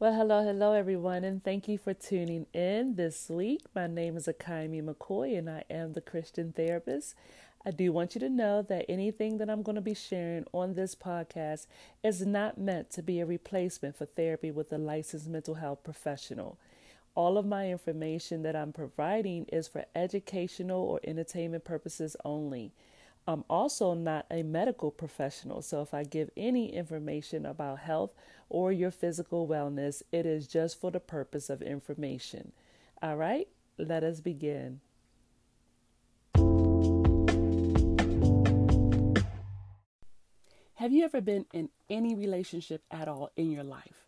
Well, hello, hello, everyone, and thank you for tuning in this week. My name is Akiami McCoy, and I am the Christian therapist. I do want you to know that anything that I'm going to be sharing on this podcast is not meant to be a replacement for therapy with a licensed mental health professional. All of my information that I'm providing is for educational or entertainment purposes only. I'm also not a medical professional, so if I give any information about health or your physical wellness, it is just for the purpose of information. All right, let us begin. Have you ever been in any relationship at all in your life?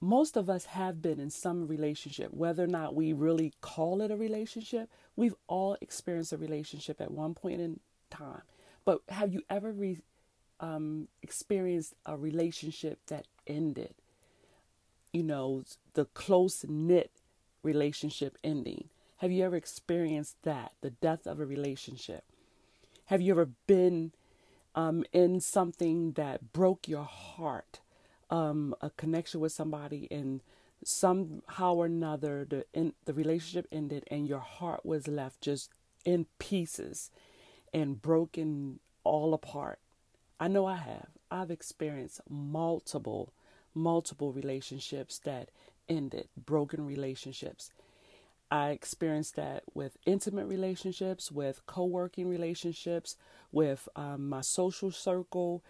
Most of us have been in some relationship, whether or not we really call it a relationship. We've all experienced a relationship at one point in time. But have you ever re, um, experienced a relationship that ended? You know, the close knit relationship ending. Have you ever experienced that? The death of a relationship? Have you ever been um, in something that broke your heart? Um, a connection with somebody and somehow or another the in, the relationship ended and your heart was left just in pieces and broken all apart. I know I have. I've experienced multiple, multiple relationships that ended, broken relationships. I experienced that with intimate relationships, with co working relationships, with um, my social circle,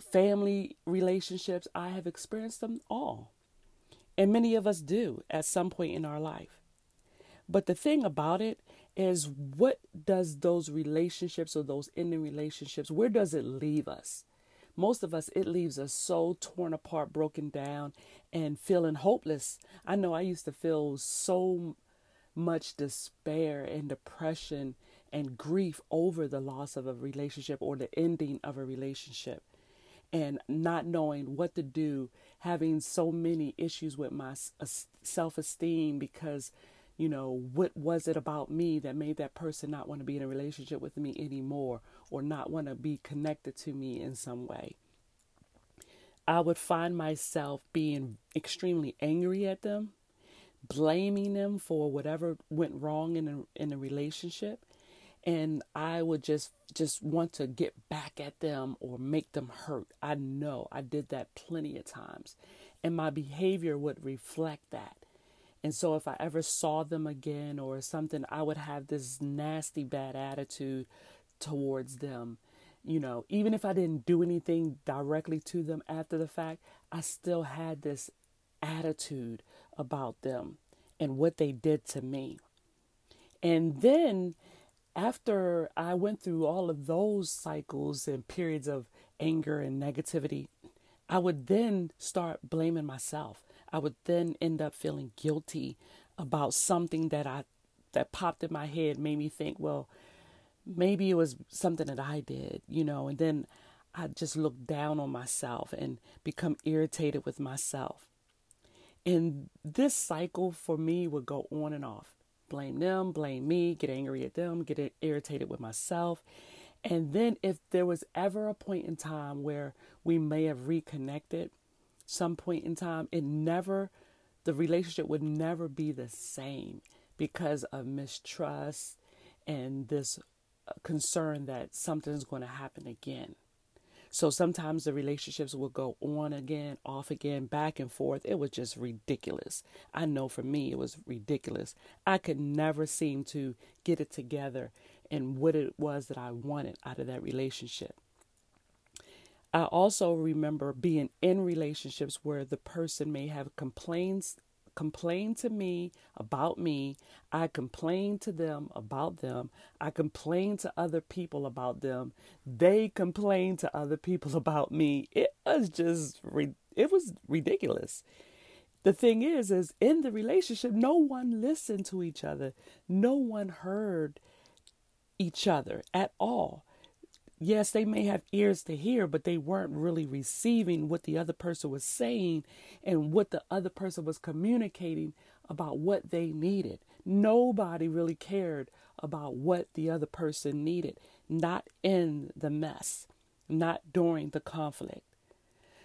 family relationships. I have experienced them all. And many of us do at some point in our life. But the thing about it is what does those relationships or those ending relationships, where does it leave us? Most of us, it leaves us so torn apart, broken down, and feeling hopeless. I know I used to feel so much despair and depression and grief over the loss of a relationship or the ending of a relationship and not knowing what to do, having so many issues with my uh, self esteem because you know, what was it about me that made that person not want to be in a relationship with me anymore or not want to be connected to me in some way? I would find myself being extremely angry at them, blaming them for whatever went wrong in a, in a relationship, and I would just just want to get back at them or make them hurt. I know I did that plenty of times, and my behavior would reflect that. And so if I ever saw them again or something, I would have this nasty bad attitude towards them. You know, even if I didn't do anything directly to them after the fact, I still had this attitude about them and what they did to me. And then after I went through all of those cycles and periods of anger and negativity, I would then start blaming myself. I would then end up feeling guilty about something that I that popped in my head made me think, well, maybe it was something that I did, you know, and then I just look down on myself and become irritated with myself. And this cycle for me would go on and off. Blame them, blame me, get angry at them, get irritated with myself. And then if there was ever a point in time where we may have reconnected, some point in time, it never, the relationship would never be the same because of mistrust and this uh, concern that something's going to happen again. So sometimes the relationships will go on again, off again, back and forth. It was just ridiculous. I know for me, it was ridiculous. I could never seem to get it together and what it was that I wanted out of that relationship. I also remember being in relationships where the person may have complaints complained to me about me. I complained to them about them. I complained to other people about them. They complained to other people about me. It was just it was ridiculous. The thing is is in the relationship no one listened to each other. No one heard each other at all yes, they may have ears to hear, but they weren't really receiving what the other person was saying and what the other person was communicating about what they needed. Nobody really cared about what the other person needed, not in the mess, not during the conflict.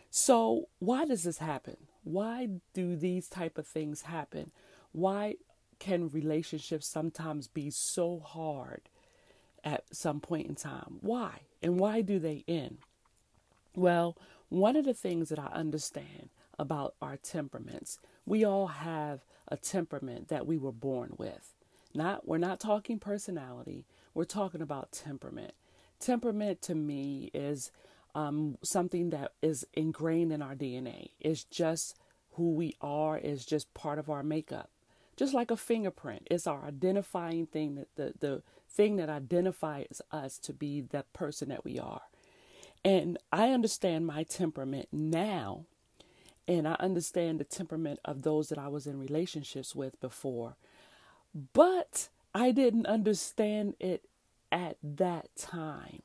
So, why does this happen? Why do these type of things happen? Why can relationships sometimes be so hard at some point in time? Why? And why do they end? Well, one of the things that I understand about our temperaments, we all have a temperament that we were born with. Not we're not talking personality, we're talking about temperament. Temperament to me is um, something that is ingrained in our DNA. It's just who we are, it's just part of our makeup. Just like a fingerprint, it's our identifying thing that the, the thing that identifies us to be the person that we are. And I understand my temperament now, and I understand the temperament of those that I was in relationships with before. But I didn't understand it at that time.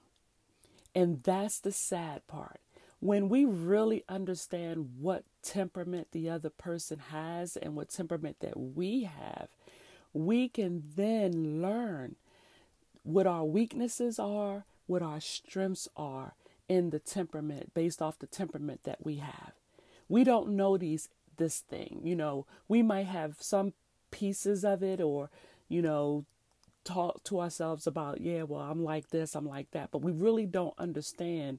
And that's the sad part. When we really understand what temperament the other person has and what temperament that we have, we can then learn what our weaknesses are, what our strengths are in the temperament based off the temperament that we have. We don't know these this thing. You know, we might have some pieces of it or, you know, talk to ourselves about, yeah, well, I'm like this, I'm like that, but we really don't understand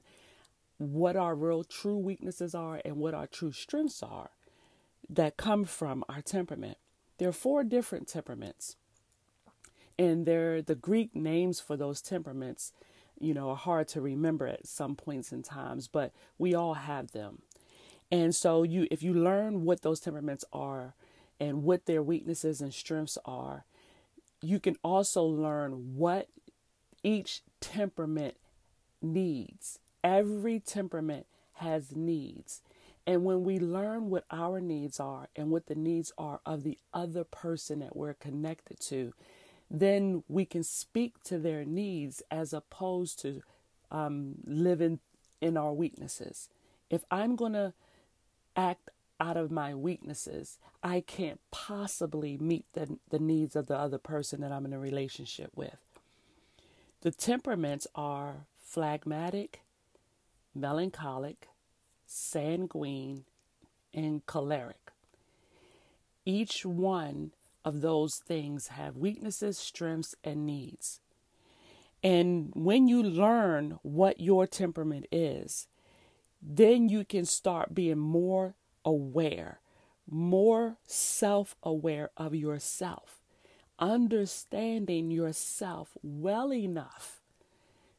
what our real true weaknesses are and what our true strengths are that come from our temperament. There are four different temperaments. And they're the Greek names for those temperaments, you know, are hard to remember at some points in times, but we all have them. And so you if you learn what those temperaments are and what their weaknesses and strengths are, you can also learn what each temperament needs. Every temperament has needs. And when we learn what our needs are and what the needs are of the other person that we're connected to, then we can speak to their needs as opposed to um, living in our weaknesses. If I'm going to act out of my weaknesses, I can't possibly meet the, the needs of the other person that I'm in a relationship with. The temperaments are phlegmatic, melancholic, sanguine, and choleric. Each one of those things have weaknesses, strengths, and needs. And when you learn what your temperament is, then you can start being more aware, more self aware of yourself, understanding yourself well enough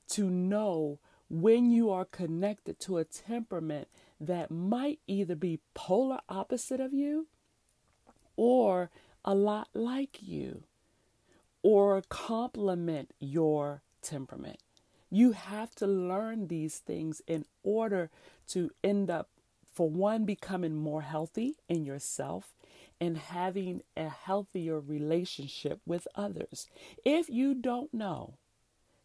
to know when you are connected to a temperament that might either be polar opposite of you or a lot like you or complement your temperament. You have to learn these things in order to end up for one, becoming more healthy in yourself and having a healthier relationship with others. If you don't know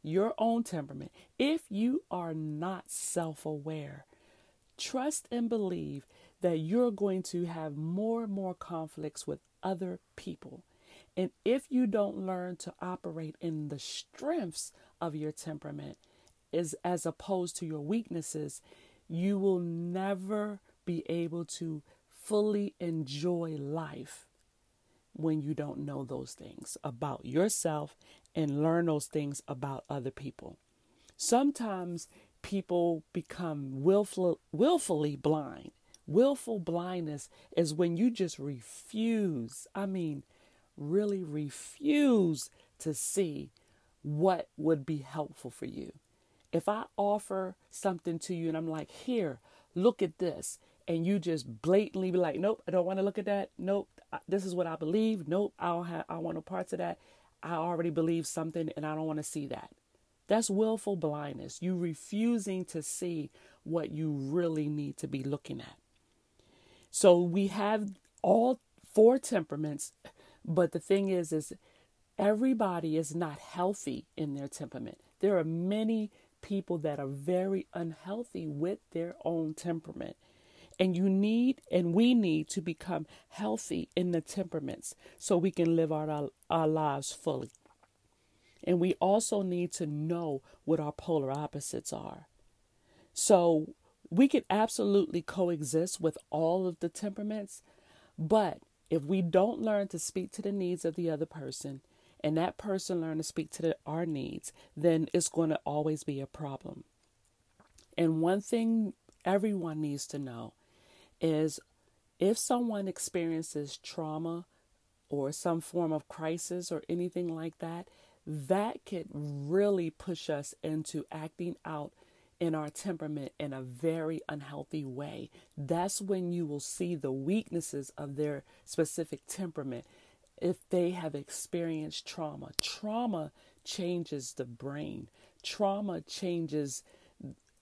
your own temperament, if you are not self aware, trust and believe that you're going to have more and more conflicts with other people. And if you don't learn to operate in the strengths of your temperament, is as opposed to your weaknesses, you will never be able to fully enjoy life when you don't know those things about yourself and learn those things about other people. Sometimes people become willful, willfully blind. Willful blindness is when you just refuse, I mean, really refuse to see what would be helpful for you. If I offer something to you and I'm like, here, look at this, and you just blatantly be like, nope, I don't want to look at that. Nope, this is what I believe. Nope, I don't have, I want no parts of that. I already believe something and I don't want to see that. That's willful blindness. You refusing to see what you really need to be looking at. So we have all four temperaments, but the thing is, is everybody is not healthy in their temperament. There are many people that are very unhealthy with their own temperament. And you need and we need to become healthy in the temperaments so we can live our, our lives fully. And we also need to know what our polar opposites are. So we can absolutely coexist with all of the temperaments, but if we don't learn to speak to the needs of the other person and that person learn to speak to the, our needs, then it's going to always be a problem. And one thing everyone needs to know is if someone experiences trauma or some form of crisis or anything like that, that could really push us into acting out in our temperament in a very unhealthy way. That's when you will see the weaknesses of their specific temperament if they have experienced trauma. Trauma changes the brain, trauma changes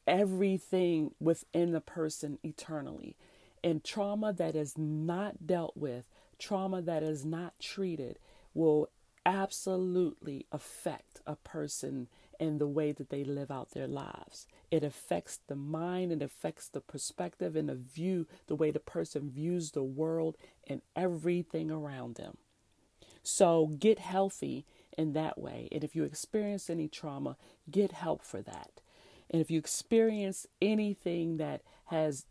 everything within the person eternally. And trauma that is not dealt with, trauma that is not treated, will absolutely affect a person in the way that they live out their lives. It affects the mind, it affects the perspective and the view, the way the person views the world and everything around them. So get healthy in that way. And if you experience any trauma, get help for that. And if you experience anything that has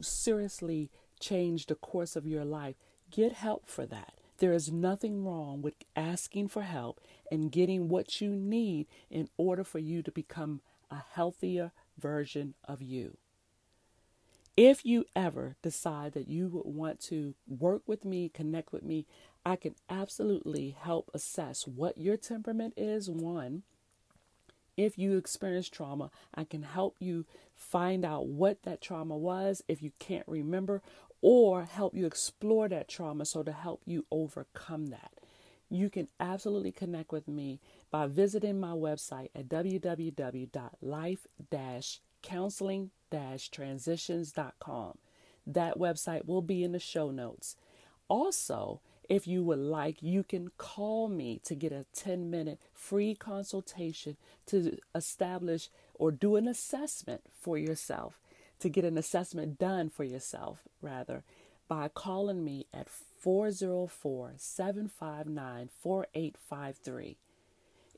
seriously change the course of your life, get help for that. There is nothing wrong with asking for help and getting what you need in order for you to become a healthier version of you. If you ever decide that you would want to work with me, connect with me, I can absolutely help assess what your temperament is. One, if you experience trauma, I can help you find out what that trauma was if you can't remember, or help you explore that trauma so to help you overcome that. You can absolutely connect with me by visiting my website at www.life-counseling-transitions.com. That website will be in the show notes. Also, if you would like, you can call me to get a 10 minute free consultation to establish or do an assessment for yourself, to get an assessment done for yourself, rather, by calling me at 404 759 4853.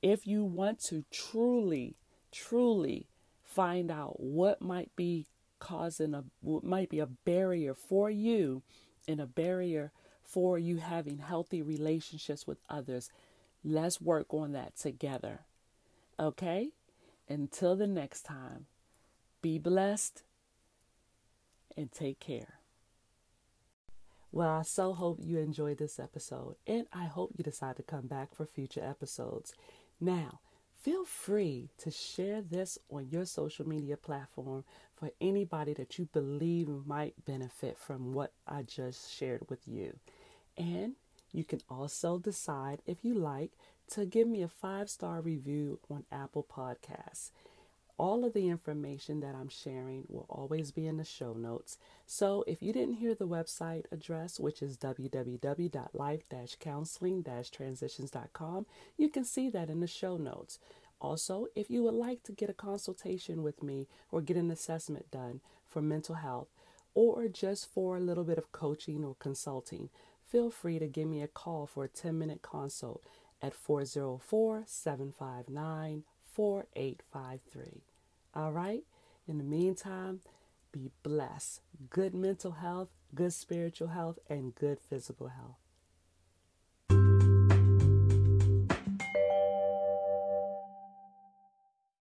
If you want to truly, truly find out what might be causing a what might be a barrier for you and a barrier for you having healthy relationships with others. Let's work on that together. Okay? Until the next time, be blessed and take care. Well, I so hope you enjoyed this episode, and I hope you decide to come back for future episodes. Now, feel free to share this on your social media platform for anybody that you believe might benefit from what I just shared with you. And you can also decide if you like to give me a five star review on Apple Podcasts. All of the information that I'm sharing will always be in the show notes. So if you didn't hear the website address, which is www.life counseling transitions.com, you can see that in the show notes. Also, if you would like to get a consultation with me or get an assessment done for mental health or just for a little bit of coaching or consulting, feel free to give me a call for a 10 minute consult at 404 759 4853. All right? In the meantime, be blessed. Good mental health, good spiritual health, and good physical health.